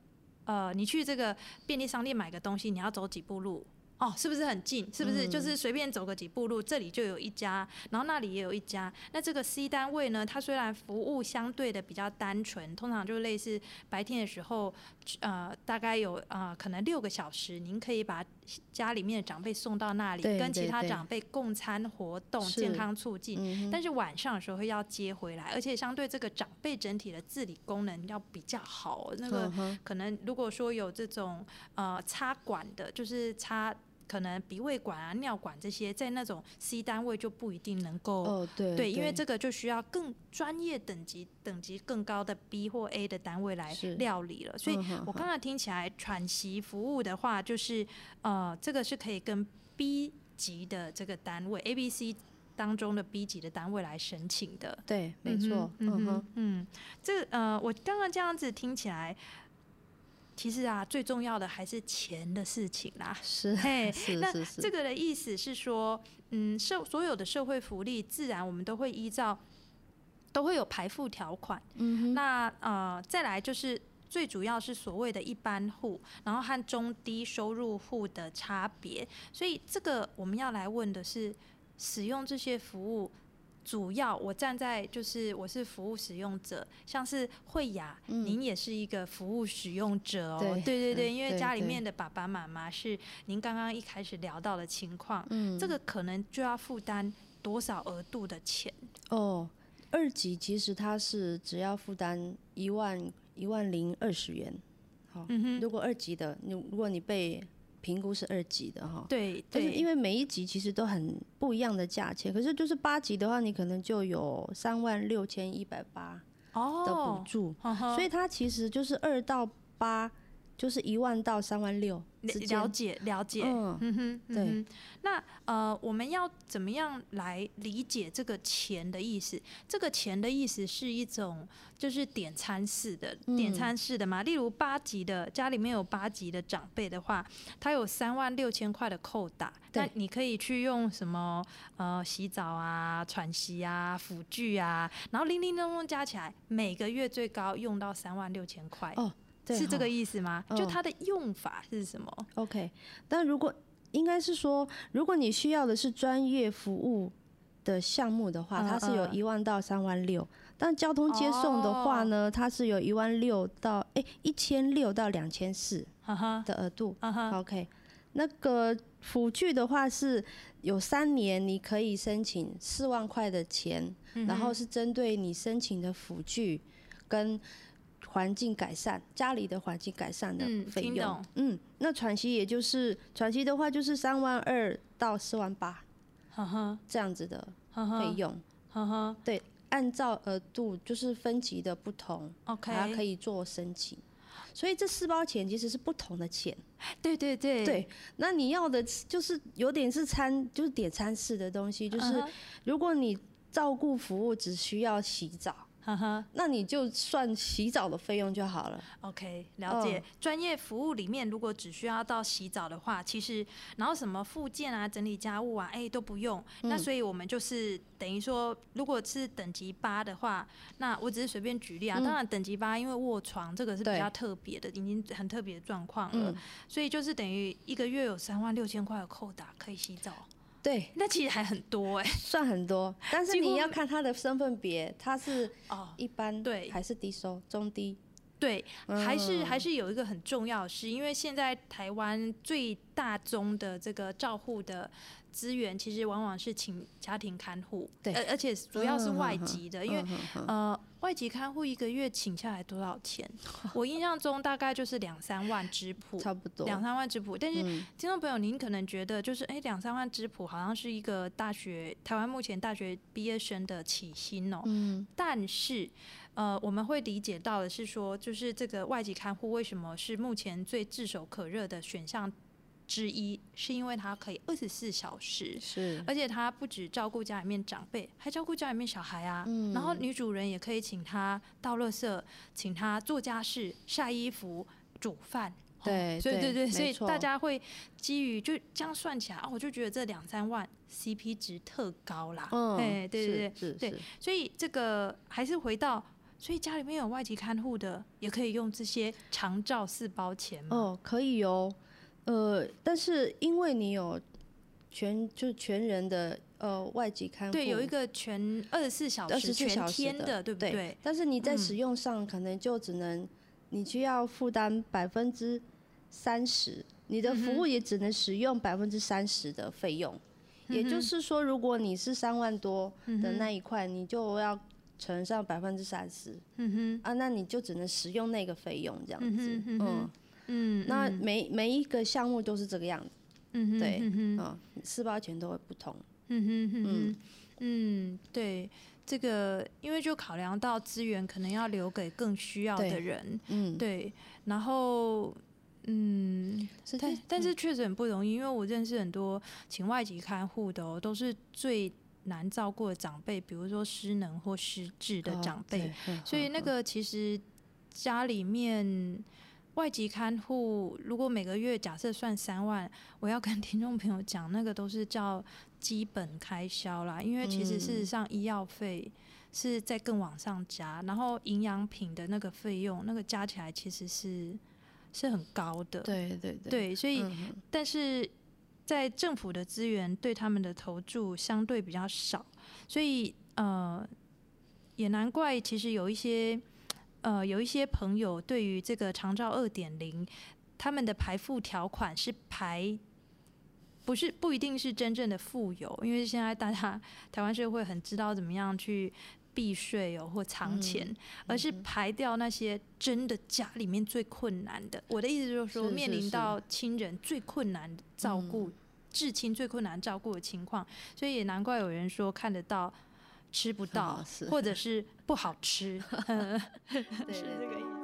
[SPEAKER 3] 呃，你去这个便利商店买个东西，你要走几步路？哦，是不是很近？是不是就是随便走个几步路，这里就有一家，然后那里也有一家。那这个 C 单位呢，它虽然服务相对的比较单纯，通常就类似白天的时候，呃，大概有呃可能六个小时，您可以把家里面的长辈送到那里，跟其他长辈共餐活动、健康促进。
[SPEAKER 4] 嗯
[SPEAKER 3] 但是晚上的时候会要接回来，而且相对这个长辈整体的自理功能要比较好。那个可能如果说有这种呃插管的，就是插可能鼻胃管啊、尿管这些，在那种 C 单位就不一定能够。
[SPEAKER 4] 哦，对
[SPEAKER 3] 对，因为这个就需要更专业等级、等级更高的 B 或 A 的单位来料理了。所以我刚刚听起来，喘息服务的话，就是呃，这个是可以跟 B 级的这个单位 A、B、C 当中的 B 级的单位来申请的。
[SPEAKER 4] 对，没错，
[SPEAKER 3] 嗯哼
[SPEAKER 4] 嗯哼，，
[SPEAKER 3] 嗯，这呃，我刚刚这样子听起来，其实啊，最重要的还是钱的事情啦。
[SPEAKER 4] 是
[SPEAKER 3] 嘿，那
[SPEAKER 4] 是是是，
[SPEAKER 3] 这个的意思是说，嗯，社所有的社会福利，自然我们都会依照都会有排付条款。
[SPEAKER 4] 嗯哼，
[SPEAKER 3] 那呃，再来就是最主要是所谓的一般户，然后和中低收入户的差别。所以这个我们要来问的是，使用这些服务。主要我站在就是我是服务使用者，像是慧雅，
[SPEAKER 4] 嗯
[SPEAKER 3] 您也是一个服务使用者哦。
[SPEAKER 4] 对
[SPEAKER 3] 对对因为家里面的爸爸妈妈是您刚刚一开始聊到的情况，
[SPEAKER 4] 嗯，
[SPEAKER 3] 这个可能就要负担多少额度的钱？
[SPEAKER 4] 哦，二级其实它是只要负担一万一万零二十元，好，如果二级的，你如果你被评估是二级的哈，
[SPEAKER 3] 对对，
[SPEAKER 4] 但是因为每一级其实都很不一样的价钱，可是就是八级的话，你可能就有三万六千一百八的补
[SPEAKER 3] 哦，
[SPEAKER 4] 助，所以它其实就是二到八，就是一万到三万六
[SPEAKER 3] 了。解了解，
[SPEAKER 4] 嗯
[SPEAKER 3] 嗯哼，嗯
[SPEAKER 4] 对
[SPEAKER 3] 哼。那呃，我们要怎么样来理解这个钱的意思？这个钱的意思是一种就是点餐式的，点
[SPEAKER 4] 嗯
[SPEAKER 3] 餐式的嘛。例如八级的家里面有八级的长辈的话，他有三万六千块的扣打，那你可以去用什么呃洗澡啊、喘息啊、辅具啊，然后零零总总加起来，每个月最高用到三万六千块。
[SPEAKER 4] 哦对
[SPEAKER 3] 是这个意思吗？就
[SPEAKER 4] 嗯
[SPEAKER 3] 它的用法是什么
[SPEAKER 4] ？OK，但如果应该是说，如果你需要的是专业服务的项目的话，
[SPEAKER 3] 嗯
[SPEAKER 4] 它是有
[SPEAKER 3] 嗯
[SPEAKER 4] 一万到三万六。但交通接送的话呢，它是有一万六到哎一千六到两千四的额度。，OK，那个辅具的话是有三年，你可以申请四万块的钱，
[SPEAKER 3] 嗯
[SPEAKER 4] 然后是针对你申请的辅具跟环境改善，家里的环境改善的
[SPEAKER 3] 嗯
[SPEAKER 4] 费用。嗯，那喘息也就是喘息的话，就是三万二到四万八
[SPEAKER 3] 哈哈，
[SPEAKER 4] 这样子的费用。
[SPEAKER 3] 哈哈
[SPEAKER 4] 按照额度就是分级的不同
[SPEAKER 3] ，，OK，
[SPEAKER 4] 还可以做申请。所以这四包钱其实是不同的钱。
[SPEAKER 3] 对对对
[SPEAKER 4] 对，那你要的就是有点是餐，就是点餐式的东西，就是如果你照顾服务只需要洗澡，
[SPEAKER 3] 哈哈
[SPEAKER 4] 那你就算洗澡的费用就好了。
[SPEAKER 3] ，OK，了解
[SPEAKER 4] 嗯。
[SPEAKER 3] 专业服务里面，如果只需要到洗澡的话，其实然后什么附件啊、整理家务啊，哎都不用。那
[SPEAKER 4] 嗯
[SPEAKER 3] 所以我们就是等于说，如果是等级八的话，那我只是随便举例啊。
[SPEAKER 4] 嗯
[SPEAKER 3] 当然，等级八因为卧床这个是比较特别的，已经很特别的状况了
[SPEAKER 4] 嗯，，
[SPEAKER 3] 所以就是等于一个月有三万六千块的扣打可以洗澡。
[SPEAKER 4] 对，
[SPEAKER 3] 那其实还很多哎、
[SPEAKER 4] 算很多，但是你要看他的身份别，他是
[SPEAKER 3] 哦，
[SPEAKER 4] 一般
[SPEAKER 3] 对。
[SPEAKER 4] 还是低收、中低？
[SPEAKER 3] 对，还是还
[SPEAKER 4] 嗯
[SPEAKER 3] 是有一个很重要的是，因为现在台湾最大宗的这个照护的资源，其实往往是请家庭看护，
[SPEAKER 4] 对。
[SPEAKER 3] 而而且主要是外籍的，因为呃，外籍看护一个月请下来多少钱？我印象中大概就是两三万支谱，
[SPEAKER 4] 差不多。
[SPEAKER 3] 两三万支谱。但是
[SPEAKER 4] 嗯。
[SPEAKER 3] 听众朋友，您可能觉得就是哎，两三万支谱好像是一个大学台湾目前大学毕业生的起薪哦、
[SPEAKER 4] 嗯。
[SPEAKER 3] 但是，呃，我们会理解到的是说，就是这个外籍看护为什么是目前最炙手可热的选项之一，是因为他可以二十四小时。
[SPEAKER 4] 是
[SPEAKER 3] 而且他不止照顾家里面长辈，还照顾家里面小孩啊。
[SPEAKER 4] 嗯
[SPEAKER 3] 然后女主人也可以请他倒垃圾，请他做家事、晒衣服、煮饭。哦
[SPEAKER 4] 对
[SPEAKER 3] 所以对对，所以大家会基于就这样算起来，啊，我就觉得这两三万 CP 值特高啦。
[SPEAKER 4] 嗯，
[SPEAKER 3] 哎，对对对，对所以这个还是回到所以家里面有外籍看护的，也可以用这些长照四包钱吗？
[SPEAKER 4] 哦，可以哦，呃，但是因为你有全就是全人的呃外籍看护，
[SPEAKER 3] 对，有一个全二十四小时、全天的，对不
[SPEAKER 4] 对？
[SPEAKER 3] 对？
[SPEAKER 4] 但是你在
[SPEAKER 3] 嗯
[SPEAKER 4] 使用上可能就只能，你需要负担百分之三十，你的服务也只能使用百分之三十的费用。也就是说，如果你是三万多的那一块，你就要乘上百分之三十
[SPEAKER 3] 嗯哼，
[SPEAKER 4] 啊，那你就只能使用那个费用这样
[SPEAKER 3] 嗯
[SPEAKER 4] 子。
[SPEAKER 3] 哼嗯哼
[SPEAKER 4] 嗯，
[SPEAKER 3] 嗯，
[SPEAKER 4] 那
[SPEAKER 3] 嗯。
[SPEAKER 4] 每每一个项目都是这个样子，
[SPEAKER 3] 嗯哼
[SPEAKER 4] 对
[SPEAKER 3] 嗯哼。
[SPEAKER 4] 嗯，四包钱都会不同。
[SPEAKER 3] 嗯哼哼哼，嗯，对，这个因为就考量到资源可能要留给更需要的人，
[SPEAKER 4] 嗯，
[SPEAKER 3] 对，然后。嗯，但但是确实很不容易，因为我认识很多请外籍看护的哦，都是最难照顾的长辈，比如说失能或失智的
[SPEAKER 4] 哦
[SPEAKER 3] 长辈，所以
[SPEAKER 4] 嗯嗯。
[SPEAKER 3] 那个其实家里面外籍看护，如果每个月假设算三万，我要跟听众朋友讲，那个都是叫基本开销啦，因为其实事实
[SPEAKER 4] 嗯
[SPEAKER 3] 上医药费是在更往上加，然后营养品的那个费用，那个加起来其实是是很高的。
[SPEAKER 4] 对对对，
[SPEAKER 3] 对，所以、
[SPEAKER 4] 嗯。
[SPEAKER 3] 但是在政府的资源对他们的投注相对比较少，所以呃，也难怪其实有一些呃有一些朋友对于这个长照二点零，他们的排付条款是排。不是不一定是真正的富有，因为现在大家台湾社会很知道怎么样去避税哦或藏钱，
[SPEAKER 4] 嗯
[SPEAKER 3] 而是排掉那些真的家里面最困难的。我的意思就是说，面临到亲人最困难照顾、至亲最困难照顾的情况，所以也难怪有人说看得到。吃不到或者是不好吃，
[SPEAKER 4] 对
[SPEAKER 3] 是
[SPEAKER 4] 对
[SPEAKER 3] 这个意思。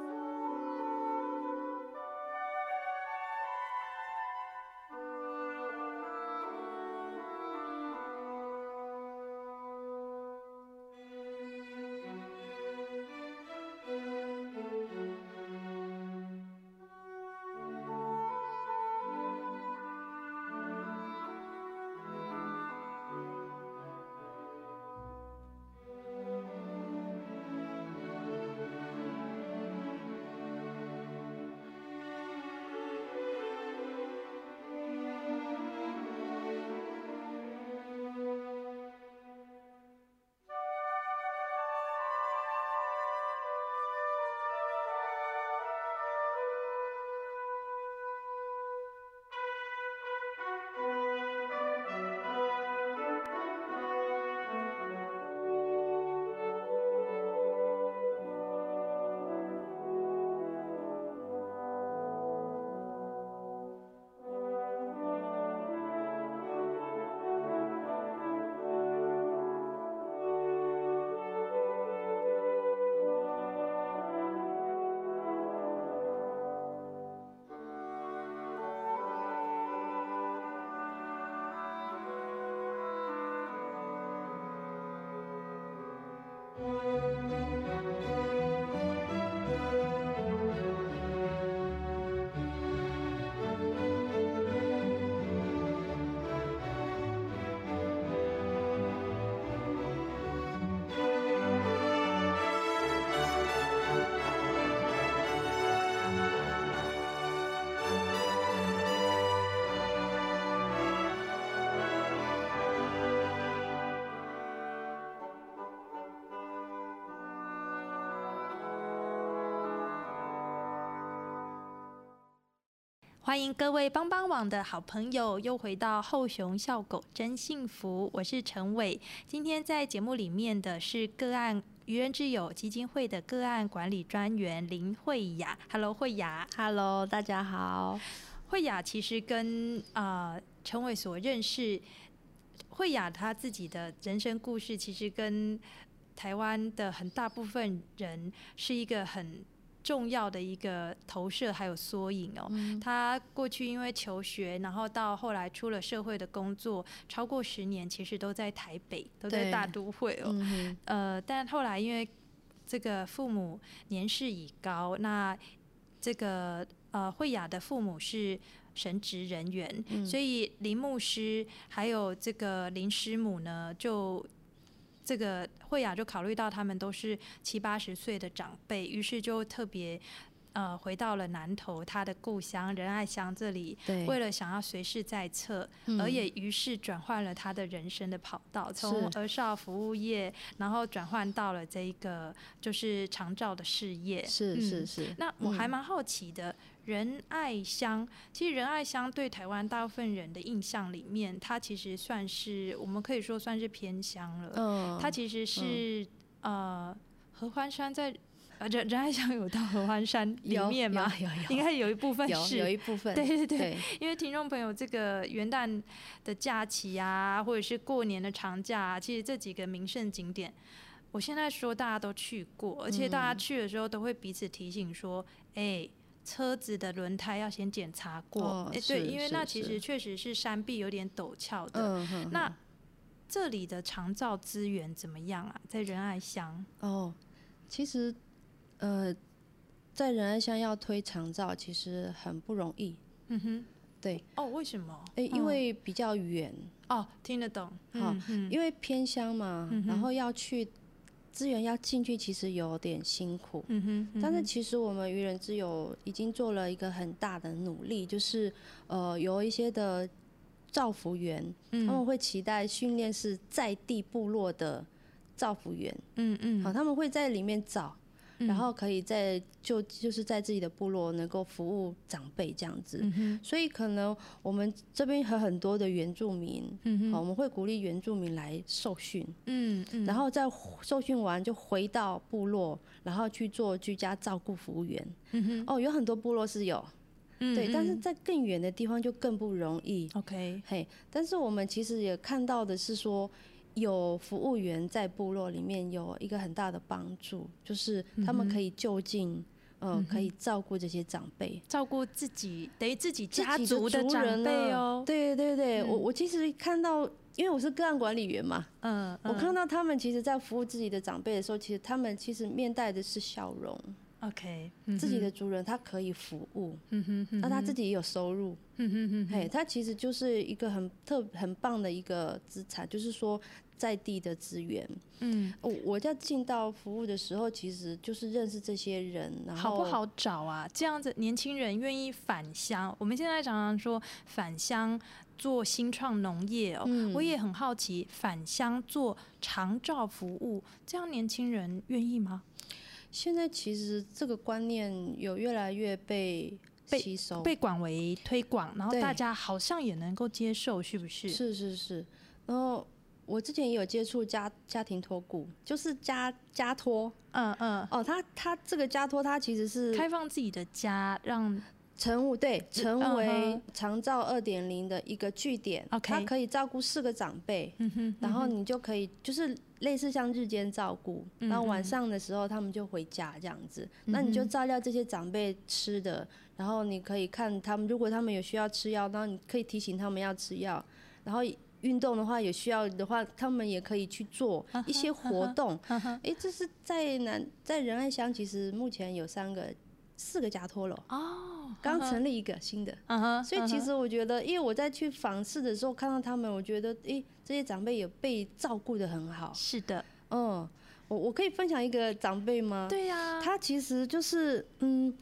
[SPEAKER 3] 欢迎各位帮帮网的好朋友又回到后熊笑狗真幸福，我是陈伟。今天在节目里面的是个案愚人之友基金会的个案管理专员林慧雅。Hello，慧雅。
[SPEAKER 4] Hello，大家好。
[SPEAKER 3] 慧雅其实跟啊陈伟所认识，慧雅她自己的人生故事，其实跟台湾的很大部分人是一个很重要的一个投射，还有缩影哦。他过去因为求学，然后到后来出了社会的工作，超过十年，其实都在台北，都在大都会哦。
[SPEAKER 4] 嗯，
[SPEAKER 3] 呃，但后来因为这个父母年事已高，那这个呃慧雅的父母是神职人员，
[SPEAKER 4] 嗯
[SPEAKER 3] 所以林牧师还有这个林师母呢，就这个慧雅就考虑到他们都是七八十岁的长辈，于是就特别。呃，回到了南投他的故乡仁爱乡这里，
[SPEAKER 4] 对
[SPEAKER 3] 为了想要随时在侧，
[SPEAKER 4] 嗯
[SPEAKER 3] 而也于是转换了他的人生的跑道，从
[SPEAKER 4] 是
[SPEAKER 3] 儿少服务业，然后转换到了这一个就是长照的事业。
[SPEAKER 4] 是
[SPEAKER 3] 嗯
[SPEAKER 4] 是是。
[SPEAKER 3] 那我还
[SPEAKER 4] 嗯
[SPEAKER 3] 蛮好奇的，仁爱乡，其实仁爱乡对台湾大部分人的印象里面，它其实算是我们可以说算是偏乡了。
[SPEAKER 4] 嗯，
[SPEAKER 3] 它其实是、呃合欢山在呃仁仁爱乡有到合欢山里面吗？
[SPEAKER 4] 有有有
[SPEAKER 3] 应该有一部分是
[SPEAKER 4] 有一部分，
[SPEAKER 3] 对对对
[SPEAKER 4] 对
[SPEAKER 3] 因为听众朋友，这个元旦的假期啊，或者是过年的长假、啊，其实这几个名胜景点，我现在说大家都去过，而且大家
[SPEAKER 4] 嗯
[SPEAKER 3] 去的时候都会彼此提醒说，哎、车子的轮胎要先检查过。
[SPEAKER 4] 哦
[SPEAKER 3] 哎、对，因为那其实确实是山壁有点陡峭的。
[SPEAKER 4] 嗯哼
[SPEAKER 3] 那
[SPEAKER 4] 哼
[SPEAKER 3] 这里的长照资源怎么样啊？在仁爱乡，
[SPEAKER 4] 哦，其实呃，在仁爱乡要推长照，其实很不容易。
[SPEAKER 3] 嗯哼，
[SPEAKER 4] 对，
[SPEAKER 3] 哦，为什么？
[SPEAKER 4] 诶，因
[SPEAKER 3] 嗯
[SPEAKER 4] 为比较远，
[SPEAKER 3] 哦，听得懂。
[SPEAKER 4] 好因为偏乡嘛，
[SPEAKER 3] 嗯
[SPEAKER 4] 然后要去资源要进去，其实有点辛苦。
[SPEAKER 3] 嗯哼，嗯
[SPEAKER 4] 但是其实我们愚人之友已经做了一个很大的努力，就是呃有一些的造福员，他们
[SPEAKER 3] 嗯
[SPEAKER 4] 会期待训练是在地部落的造福员，
[SPEAKER 3] 嗯嗯，
[SPEAKER 4] 好，他们会在里面找，
[SPEAKER 3] 嗯。
[SPEAKER 4] 然后可以在就就是在自己的部落能够服务长辈这样子。
[SPEAKER 3] 嗯，
[SPEAKER 4] 所以可能我们这边和很多的原住民，好，我
[SPEAKER 3] 嗯哼，
[SPEAKER 4] 们会鼓励原住民来受训，
[SPEAKER 3] 嗯嗯，
[SPEAKER 4] 然后再受训完就回到部落，然后去做居家照顾服务员。
[SPEAKER 3] 嗯哼，
[SPEAKER 4] 哦，有很多部落是有，
[SPEAKER 3] 嗯
[SPEAKER 4] 对，但是
[SPEAKER 3] 嗯
[SPEAKER 4] 在更远的地方就更不容易。
[SPEAKER 3] OK，
[SPEAKER 4] 嘿，但是我们其实也看到的是说，有服务员在部落里面有一个很大的帮助，就是他们可以就近，呃，可以照顾这些长辈。
[SPEAKER 3] 照顾自己等于自己家
[SPEAKER 4] 族的
[SPEAKER 3] 长辈哦，
[SPEAKER 4] 对对对，我
[SPEAKER 3] 嗯。
[SPEAKER 4] 我其实看到，因为我是个案管理员嘛，
[SPEAKER 3] 嗯，
[SPEAKER 4] 我看到他们其实，在服务自己的长辈的时候，其实他们其实面带的是笑容
[SPEAKER 3] ，OK，
[SPEAKER 4] 自己的族人他可以服务，
[SPEAKER 3] 嗯哼哼，
[SPEAKER 4] 那他自己也有收入，
[SPEAKER 3] 嗯哼哼。
[SPEAKER 4] 嘿，他其实就是一个很特很棒的一个资产，就是说在地的资源。
[SPEAKER 3] 嗯，
[SPEAKER 4] 我我在进到服务的时候，其实就是认识这些人，然后
[SPEAKER 3] 好不？好找啊？这样子年轻人愿意返乡，我们现在常常说返乡做新创农业哦，
[SPEAKER 4] 嗯
[SPEAKER 3] 我也很好奇，返乡做长照服务，这样年轻人愿意吗？
[SPEAKER 4] 现在其实这个观念有越来越被
[SPEAKER 3] 被
[SPEAKER 4] 吸收，
[SPEAKER 3] 被广为推广，然后大家好像也能够接受，是不是？
[SPEAKER 4] 是是是，然后我之前也有接触家家庭托顾，就是家家托
[SPEAKER 3] 嗯嗯，
[SPEAKER 4] 哦，他他这个家托，他其实是
[SPEAKER 3] 开放自己的家，让
[SPEAKER 4] 成为对成
[SPEAKER 3] 嗯
[SPEAKER 4] 为
[SPEAKER 3] 哼
[SPEAKER 4] 长照二点零的一个据点。
[SPEAKER 3] OK
[SPEAKER 4] 他可以照顾四个长辈，
[SPEAKER 3] 嗯哼，
[SPEAKER 4] 然后你就可以就是类似像日间照顾，
[SPEAKER 3] 嗯
[SPEAKER 4] 然后晚
[SPEAKER 3] 嗯
[SPEAKER 4] 上的时候他们就回家这样子，那你就照料这些长辈吃的，然后你可以看他们，如果他们有需要吃药，然后你可以提醒他们要吃药，然后运动的话有需要的话，他们也可以去做一些活动。
[SPEAKER 3] 嗯哼
[SPEAKER 4] 诶，这是在南在仁爱乡，其实目前有三个、四个家托了，
[SPEAKER 3] 哦，
[SPEAKER 4] 刚成立一个新的。所以其实我觉得，因为我在去访视的时候看到他们，我觉得，诶，这些长辈也被照顾的很好。
[SPEAKER 3] 是的，
[SPEAKER 4] 嗯，我我可以分享一个长辈吗？，
[SPEAKER 3] 对呀，
[SPEAKER 4] 他其实就是，嗯，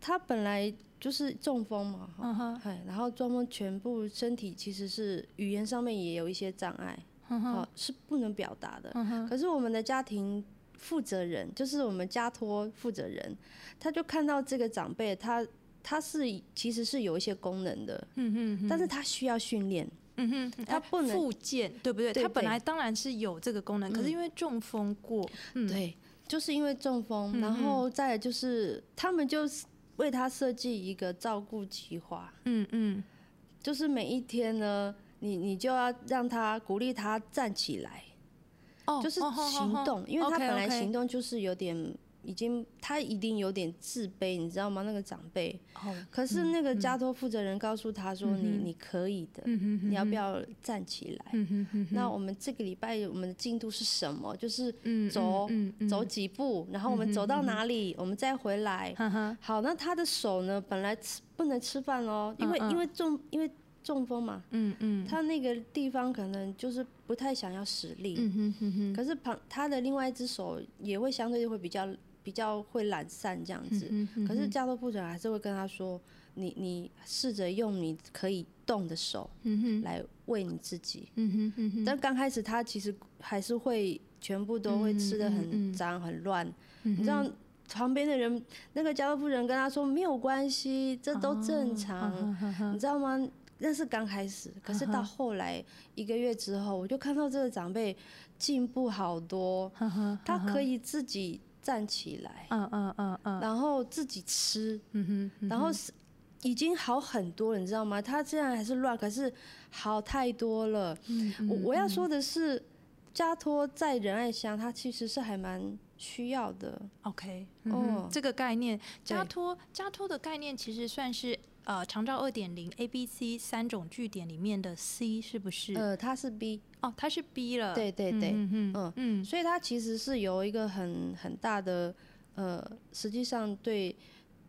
[SPEAKER 4] 他本来就是中风嘛，哈
[SPEAKER 3] 嗯哼，
[SPEAKER 4] 哎，然后中风全部身体其实是语言上面也有一些障碍，
[SPEAKER 3] 嗯
[SPEAKER 4] 是不能表达的。可是我们的家庭负责人，就是我们家托负责人，他就看到这个长辈，他他是其实是有一些功能的，
[SPEAKER 3] 嗯哼哼，
[SPEAKER 4] 但是他需要训练。
[SPEAKER 3] 嗯哼，哎
[SPEAKER 4] 他不能
[SPEAKER 3] 复健，对不对？他本来当然是有这个功能，可是
[SPEAKER 4] 嗯
[SPEAKER 3] 因为中风过，嗯，
[SPEAKER 4] 对，就是因为中风，
[SPEAKER 3] 嗯
[SPEAKER 4] 然后再就是他们就是为他设计一个照顾计划，
[SPEAKER 3] 嗯嗯，
[SPEAKER 4] 就是每一天呢，你你就要让他鼓励他站起来，
[SPEAKER 3] 哦，
[SPEAKER 4] 就是行动，因为他本来行动就是有点。已经，他一定有点自卑，你知道吗？那个长辈，
[SPEAKER 3] 哦，
[SPEAKER 4] 可是那个家托负责人告诉他说：“你你可以的，你要不要站起来？”
[SPEAKER 3] 嗯
[SPEAKER 4] 那我们这个礼拜我们的进度是什么？就是
[SPEAKER 3] 嗯
[SPEAKER 4] 走
[SPEAKER 3] 嗯嗯。
[SPEAKER 4] 走几步，然后我们走到哪里，我们再回来。
[SPEAKER 3] 哈哈，
[SPEAKER 4] 好，那他的手呢？本来吃不能吃饭哦，因为
[SPEAKER 3] 嗯嗯
[SPEAKER 4] 因为中因为中风嘛，
[SPEAKER 3] 嗯嗯，
[SPEAKER 4] 他那个地方可能就是不太想要使力，
[SPEAKER 3] 嗯哼哼哼，
[SPEAKER 4] 可是旁他的另外一只手也会相对会比较比较会懒散这样子。
[SPEAKER 3] 嗯哼
[SPEAKER 4] 可是家乐妇人还是会跟他说：“你你试着用你可以动的手来喂你自己。
[SPEAKER 3] 嗯哼嗯哼，
[SPEAKER 4] 但刚开始他其实还是会全部都会吃的很
[SPEAKER 3] 嗯
[SPEAKER 4] 脏很乱，
[SPEAKER 3] 你
[SPEAKER 4] 你知道旁边的人那个家乐妇人跟他说没有关系，这都正
[SPEAKER 3] 哦
[SPEAKER 4] 常，你知道吗？那是刚开始，可是到后来一个月之后，我就看到这个长辈进步好多，他可以自己站起来，
[SPEAKER 3] 嗯嗯嗯嗯。
[SPEAKER 4] 然后自己吃，
[SPEAKER 3] 嗯哼，
[SPEAKER 4] 然后是已经好很多了，你知道吗？他虽然还是乱，可是好太多了。
[SPEAKER 3] 嗯
[SPEAKER 4] 我我要说的是，加托在仁爱乡，它其实是还蛮需要的。
[SPEAKER 3] OK，
[SPEAKER 4] 哦
[SPEAKER 3] 哦，这个概念，
[SPEAKER 4] 加
[SPEAKER 3] 托加托的概念其实算是呃长照二点零 A、B、C 三种据点里面的 C 是不是？
[SPEAKER 4] 呃，它是 B，
[SPEAKER 3] 哦，它是 B 了。
[SPEAKER 4] 对对对，
[SPEAKER 3] 嗯嗯
[SPEAKER 4] 嗯
[SPEAKER 3] 嗯
[SPEAKER 4] 所以它其实是有一个很很大的呃，实际上对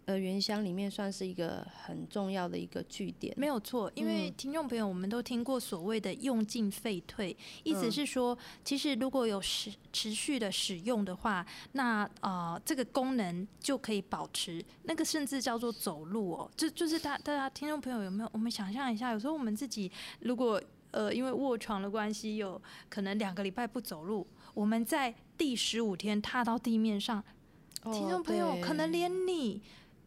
[SPEAKER 4] 呃原乡里面算是一个很重要的一个据点。
[SPEAKER 3] 没有错，因为
[SPEAKER 4] 嗯
[SPEAKER 3] 听众朋友，我们都听过所谓的用进废退，意思
[SPEAKER 4] 嗯
[SPEAKER 3] 是说，其实如果有持持续的使用的话，那呃这个功能就可以保持。那个甚至叫做走路哦，就就是大大家听众朋友有没有？我们想象一下，有时候我们自己如果呃因为卧床的关系，有可能两个礼拜不走路，我们在第十五天踏到地面上，听众朋友可能连你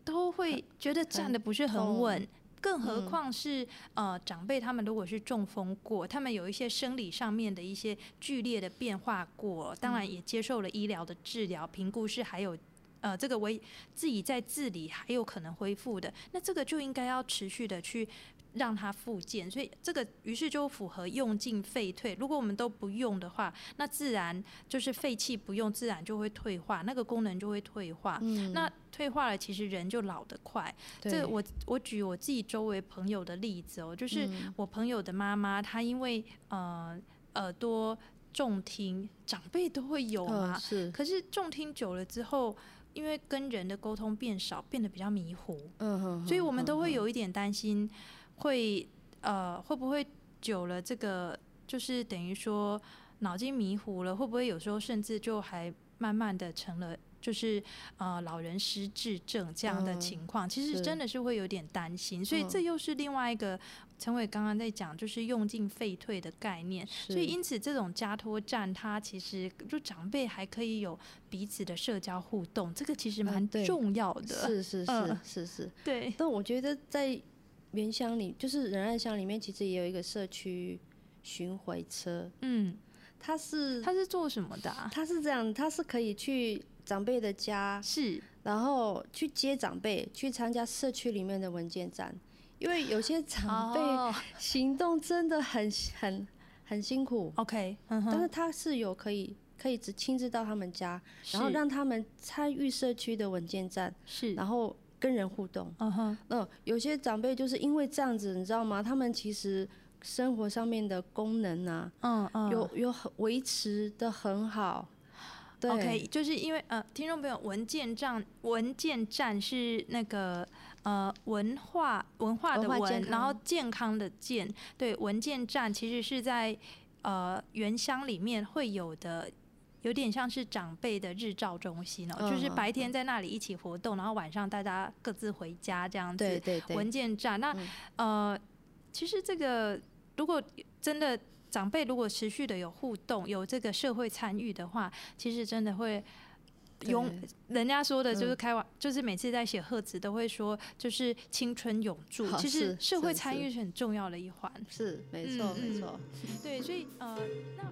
[SPEAKER 3] 都会觉得站的不是很稳，更何
[SPEAKER 4] 嗯
[SPEAKER 3] 况是、呃长辈他们如果是中风过，他们有一些生理上面的一些剧烈的变化过，当
[SPEAKER 4] 嗯
[SPEAKER 3] 然也接受了医疗的治疗评估，是还有。呃，这个为自己在自理还有可能恢复的，那这个就应该要持续的去让它复健，所以这个于是就符合用进废退。如果我们都不用的话，那自然就是废气不用，自然就会退化，那个功能就会退化。
[SPEAKER 4] 嗯，
[SPEAKER 3] 那退化了，其实人就老得快。这我我举我自己周围朋友的例子哦，就是
[SPEAKER 4] 嗯
[SPEAKER 3] 我朋友的妈妈，她因为呃耳朵重听，长辈都会有嘛，
[SPEAKER 4] 嗯是
[SPEAKER 3] 可是重听久了之后，因为跟人的沟通变少，变得比较迷糊，
[SPEAKER 4] 嗯哼，
[SPEAKER 3] 所以我们都会
[SPEAKER 4] 有
[SPEAKER 3] 有一点担心，会呃会不会久了这个就是等于说脑筋迷糊了，会不会有时候甚至就还慢慢的成了。就是呃，老人失智症这样的
[SPEAKER 4] 嗯
[SPEAKER 3] 情况，其实真的是会有点担心，所以
[SPEAKER 4] 嗯。
[SPEAKER 3] 这又是另外一个陈伟刚刚在讲，就是用进废退的概念。所以因此，这种加托站，它其实就长辈还可以有彼此的社交互动，这个其实蛮重要的。
[SPEAKER 4] 是是是
[SPEAKER 3] 嗯
[SPEAKER 4] 是是，
[SPEAKER 3] 对，
[SPEAKER 4] 但我觉得在原乡里，就是仁爱乡里面，其实也有一个社区巡回车，
[SPEAKER 3] 嗯，
[SPEAKER 4] 它是
[SPEAKER 3] 他是做什么的、啊？
[SPEAKER 4] 它是这样，它是可以去长辈的家，
[SPEAKER 3] 是。
[SPEAKER 4] 然后去接长辈，去参加社区里面的文件站，因为有些长辈
[SPEAKER 3] 哦。
[SPEAKER 4] 行动真的很很很辛苦
[SPEAKER 3] ，OK，
[SPEAKER 4] 但是他是有可以可以只亲自到他们家，然后让他们参与社区的文件站，
[SPEAKER 3] 是，
[SPEAKER 4] 然后跟人互动。
[SPEAKER 3] 嗯哼，
[SPEAKER 4] 嗯，有些长辈就是因为这样子，你知道吗？他们其实生活上面的功能啊，
[SPEAKER 3] 嗯嗯，
[SPEAKER 4] 有有很维持的很好。对
[SPEAKER 3] OK，就是因为呃，听众朋友，文件站文件站是那个呃文化文化的文，
[SPEAKER 4] 文
[SPEAKER 3] 然后健康的健，对，文件站其实是在呃原乡里面会有的。有点像是长辈的日照中心哦、就是
[SPEAKER 4] 嗯
[SPEAKER 3] 白天在那里一起活动，然后晚上大家各自回家这样子。
[SPEAKER 4] 对对对，
[SPEAKER 3] 文件站。那、
[SPEAKER 4] 嗯
[SPEAKER 3] 呃，其实这个如果真的长辈如果持续的有互动，有这个社会参与的话，其实真的会。永人家说的就是
[SPEAKER 4] 嗯
[SPEAKER 3] 开玩，就是每次在写贺词都会说，就是青春永驻。其实社会参与是很重要的一环。
[SPEAKER 4] 是没错、没错。
[SPEAKER 3] 对，所以呃，那。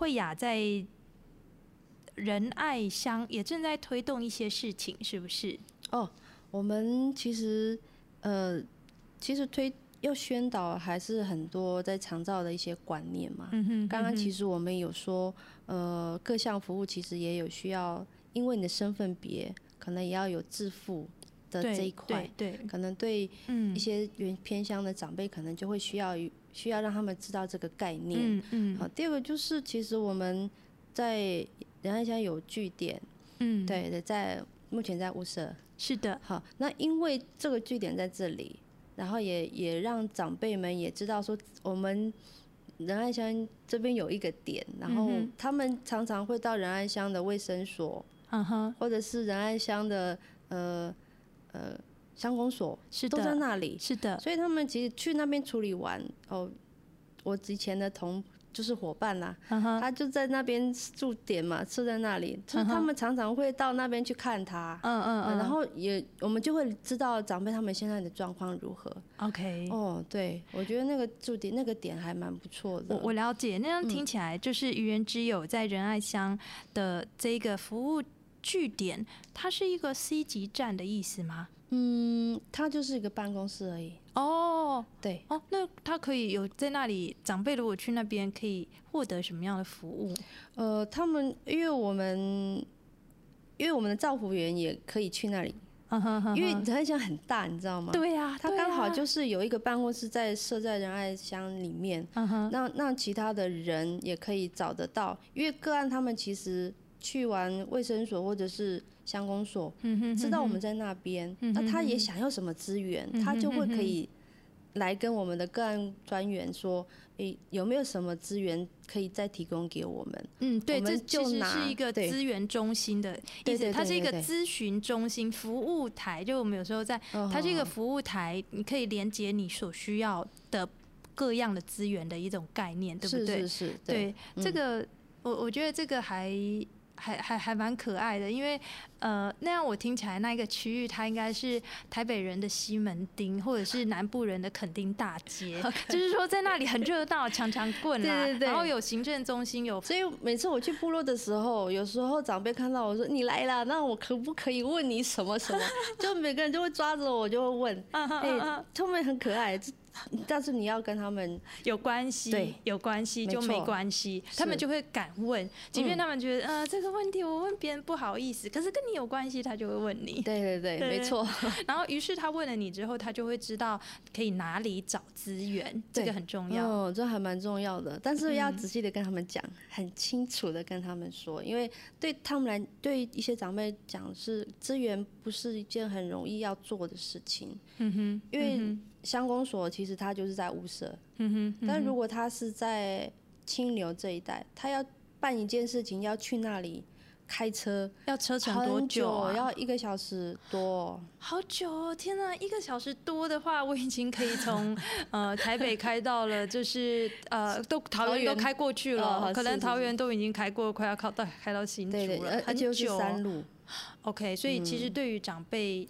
[SPEAKER 3] 慧雅在仁爱乡也正在推动一些事情，是不是？
[SPEAKER 4] 哦，我们其实呃，其实推要宣导还是很多在长照的一些观念嘛。
[SPEAKER 3] 嗯哼
[SPEAKER 4] 刚刚其
[SPEAKER 3] 实
[SPEAKER 4] 实我们有说，呃，各项服务其实也有需要，因为你的身份别可能也要有自付的这一块，
[SPEAKER 3] 对对，
[SPEAKER 4] 可能对
[SPEAKER 3] 嗯
[SPEAKER 4] 一些原偏乡的长辈，可能就会需要需要让他们知道这个概念。
[SPEAKER 3] 嗯嗯。
[SPEAKER 4] 好，第二个就是其实我们在仁爱乡有据点，
[SPEAKER 3] 嗯，
[SPEAKER 4] 对对，在目前在乌社。
[SPEAKER 3] 是的，
[SPEAKER 4] 好，那因为这个据点在这里，然后也也让长辈们也知道说，我们仁爱乡这边有一个点，然后他们常常会到仁爱乡的卫生所，
[SPEAKER 3] 嗯哼，
[SPEAKER 4] 或者是仁爱乡的呃呃乡公所，
[SPEAKER 3] 是
[SPEAKER 4] 都在，那里，
[SPEAKER 3] 是的，
[SPEAKER 4] 所以他们其实去那边处理完，哦，我以前的同就是伙伴啦，他就在那边驻点嘛，住在那里，就是他们常常会到那边去看他。
[SPEAKER 3] 嗯嗯
[SPEAKER 4] 然后也我们就会知道长辈他们现在的状况如何。
[SPEAKER 3] OK，
[SPEAKER 4] 哦，对，我觉得那个驻点那个点还蛮不错的。
[SPEAKER 3] 我我了解，那样听
[SPEAKER 4] 嗯
[SPEAKER 3] 起来就是愚人之友在仁爱乡的这个服务据点，它是一个 C 级站的意思吗？
[SPEAKER 4] 嗯，他就是一个办公室而已。
[SPEAKER 3] 哦
[SPEAKER 4] 对，
[SPEAKER 3] 哦，那他可以有在那里，长辈如果去那边可以获得什么样的服务？
[SPEAKER 4] 呃，他们因为我们因为我们的照护员也可以去那里，因为
[SPEAKER 3] 哼
[SPEAKER 4] 仁爱乡很大，你知道吗？，
[SPEAKER 3] 对呀，对
[SPEAKER 4] 他刚好
[SPEAKER 3] 啊
[SPEAKER 4] 就是有一个办公室在设在仁爱乡里面，那那其他的人也可以找得到，因为个案他们其实去完卫生所或者是乡公所，
[SPEAKER 3] 嗯哼，
[SPEAKER 4] 知道我们
[SPEAKER 3] 在
[SPEAKER 4] 在那边，
[SPEAKER 3] 嗯哼
[SPEAKER 4] 那他也想要什么资源，
[SPEAKER 3] 嗯
[SPEAKER 4] 他就会可以来跟我们的个案专员说，诶、有没有什么资源可以再提供给我们？
[SPEAKER 3] 嗯，对，这其实
[SPEAKER 4] 就拿
[SPEAKER 3] 是一个资源中心的意思，它是一个咨询中心、服务台。就我们有时候在，它是一个
[SPEAKER 4] 嗯
[SPEAKER 3] 服务台，你可以连接你所需要的各样的资源的一种概念，对不对？
[SPEAKER 4] 是是是，
[SPEAKER 3] 对，这
[SPEAKER 4] 嗯
[SPEAKER 3] 个我我觉得这个还还还还蛮可爱的，因为呃那样我听起来那一个区域它应该是台北人的西门町，或者是南部人的垦丁大街，就是说在那里很热闹，强强 棍啦，
[SPEAKER 4] 对对对
[SPEAKER 3] 然后有行政中心，有
[SPEAKER 4] 所以每次我去部落的时候，有时候长辈看到我说你来了，那我可不可以问你什么什么？就每个人就会抓着我，就会问，哎、
[SPEAKER 3] 嗯哼
[SPEAKER 4] 他们很可爱，这 但是你要跟他们
[SPEAKER 3] 有关系
[SPEAKER 4] 对，
[SPEAKER 3] 有关系就没关系，他们就会敢问，即便
[SPEAKER 4] 嗯
[SPEAKER 3] 他们觉得呃这个问题我问别人不好意思，可是跟你有关系，他就会问你。
[SPEAKER 4] 对对对，
[SPEAKER 3] 对。
[SPEAKER 4] 没错，
[SPEAKER 3] 然后，于是他问了你之后，他就会知道可以哪里找资源，这个很重要。
[SPEAKER 4] 哦，这还蛮重要的，但是要
[SPEAKER 3] 嗯。
[SPEAKER 4] 仔细的跟他们讲，很清楚的跟他们说，因为对他们来，对一些长辈讲是资源不是一件很容易要做的事情，
[SPEAKER 3] 嗯哼，
[SPEAKER 4] 因为
[SPEAKER 3] 嗯
[SPEAKER 4] 乡公所其实它就是在屋舍，
[SPEAKER 3] 哼嗯哼，
[SPEAKER 4] 但如
[SPEAKER 3] 果
[SPEAKER 4] 果他是在清流这一带，他要办一件事情要去那里开车
[SPEAKER 3] 要车程多久啊？
[SPEAKER 4] 要一个小时多，
[SPEAKER 3] 好久哦！天哪，一个小时多的话，我已经可以从 呃台北开到了，就是呃都桃
[SPEAKER 4] 桃
[SPEAKER 3] 园。都开过去了，
[SPEAKER 4] 哦
[SPEAKER 3] 可能桃园都已经开过，快要靠到开到新竹
[SPEAKER 4] 对对，
[SPEAKER 3] 了，很
[SPEAKER 4] 且是
[SPEAKER 3] 久哦。
[SPEAKER 4] 山路，
[SPEAKER 3] OK，所以其实
[SPEAKER 4] 嗯
[SPEAKER 3] 对于长辈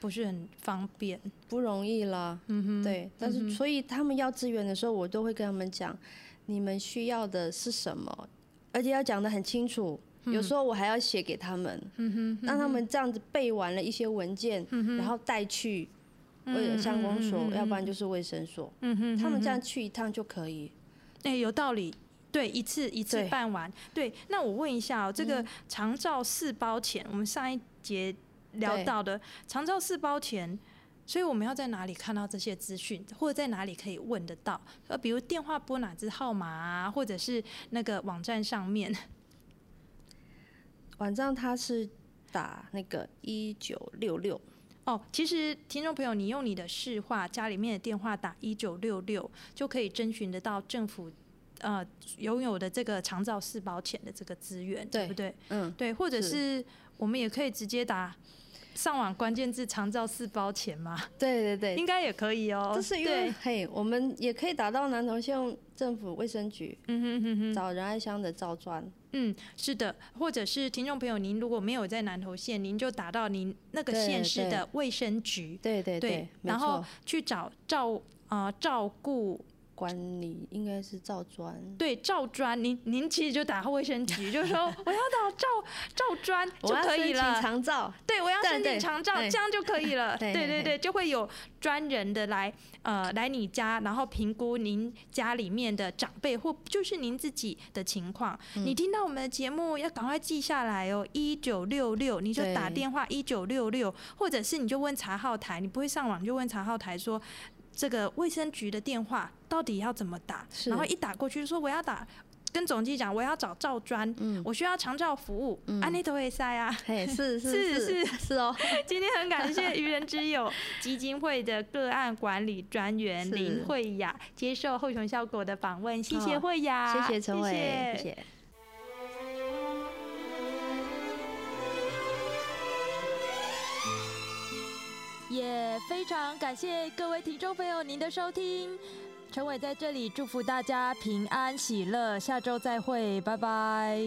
[SPEAKER 3] 不是很方便。
[SPEAKER 4] 不容易啦。
[SPEAKER 3] 嗯哼，
[SPEAKER 4] 对，但是所以他们要资源的时候，我都会跟他们讲，你们需要的是什么，而且要讲得很清楚。有时候我还要写给他们，让他们这样子背完了一些文件，
[SPEAKER 3] 嗯，
[SPEAKER 4] 然后带去
[SPEAKER 3] 嗯
[SPEAKER 4] 为了乡公所，要不然就是卫生所，他们这样
[SPEAKER 3] 嗯
[SPEAKER 4] 去一趟就可以。
[SPEAKER 3] 哼，哎、有道理。对，一次一次办完。对，那我问一下哦，这个
[SPEAKER 4] 嗯
[SPEAKER 3] 长照四包钱，我们上一节聊到的长照四包钱，所以我们要在哪里看到这些资讯，或者在哪里可以问得到？呃，比如电话拨哪支号码啊，或者是那个网站上面。
[SPEAKER 4] 网站它是打那个一九六六，
[SPEAKER 3] 哦，其实听众朋友，你用你的市话家里面的电话打一九六六，就可以征询得到政府呃拥有的这个长照四保险的这个资源，对
[SPEAKER 4] 对
[SPEAKER 3] 不对？
[SPEAKER 4] 嗯，
[SPEAKER 3] 对，或者
[SPEAKER 4] 是。
[SPEAKER 3] 是我们也可以直接打上网关键字“长照四包钱”嘛，
[SPEAKER 4] 对对对，
[SPEAKER 3] 应该也可以哦。
[SPEAKER 4] 这是因为嘿，我们也可以打到南投县政府卫生局
[SPEAKER 3] 嗯哼哼哼，
[SPEAKER 4] 找仁爱乡的赵专，
[SPEAKER 3] 嗯，是的，或者是听众朋友，您如果没有在南投县，您就打到您那个县市的卫生局，
[SPEAKER 4] 对对
[SPEAKER 3] 对
[SPEAKER 4] 没
[SPEAKER 3] 然后，去找照呃照顾
[SPEAKER 4] 管理应该是照专，
[SPEAKER 3] 对，照专，您您其实就打卫生局，就说我要找照照专就可以了。
[SPEAKER 4] 长照，
[SPEAKER 3] 对，我要申请长照，这样就可以了。
[SPEAKER 4] 对对
[SPEAKER 3] 对对对，就会有专人的来呃来你家，然后评估您家里面的长辈或就是您自己的情况。
[SPEAKER 4] 嗯
[SPEAKER 3] 你听到我们的节目要赶快记下来哦，一九六六，你就打电话一九六六，或者是你就问查号台，你不会上网就问查号台说。这个卫生局的电话到底要怎么打？然后一打过去说我要打，跟总机讲我要找赵专，
[SPEAKER 4] 嗯，
[SPEAKER 3] 我需要长照服务，
[SPEAKER 4] 嗯。
[SPEAKER 3] 安内都会塞啊。
[SPEAKER 4] 嘿，是
[SPEAKER 3] 是
[SPEAKER 4] 是
[SPEAKER 3] 是
[SPEAKER 4] 是。哦，
[SPEAKER 3] 今天很感谢愚人之友基金会的个案管理专员林慧雅接受后熊效果的访问，谢谢慧雅，
[SPEAKER 4] 谢谢陈伟，
[SPEAKER 3] 谢
[SPEAKER 4] 谢。谢。
[SPEAKER 5] 也非常感谢各位听众朋友您的收听，陈伟在这里祝福大家平安喜乐，下周再会，拜拜。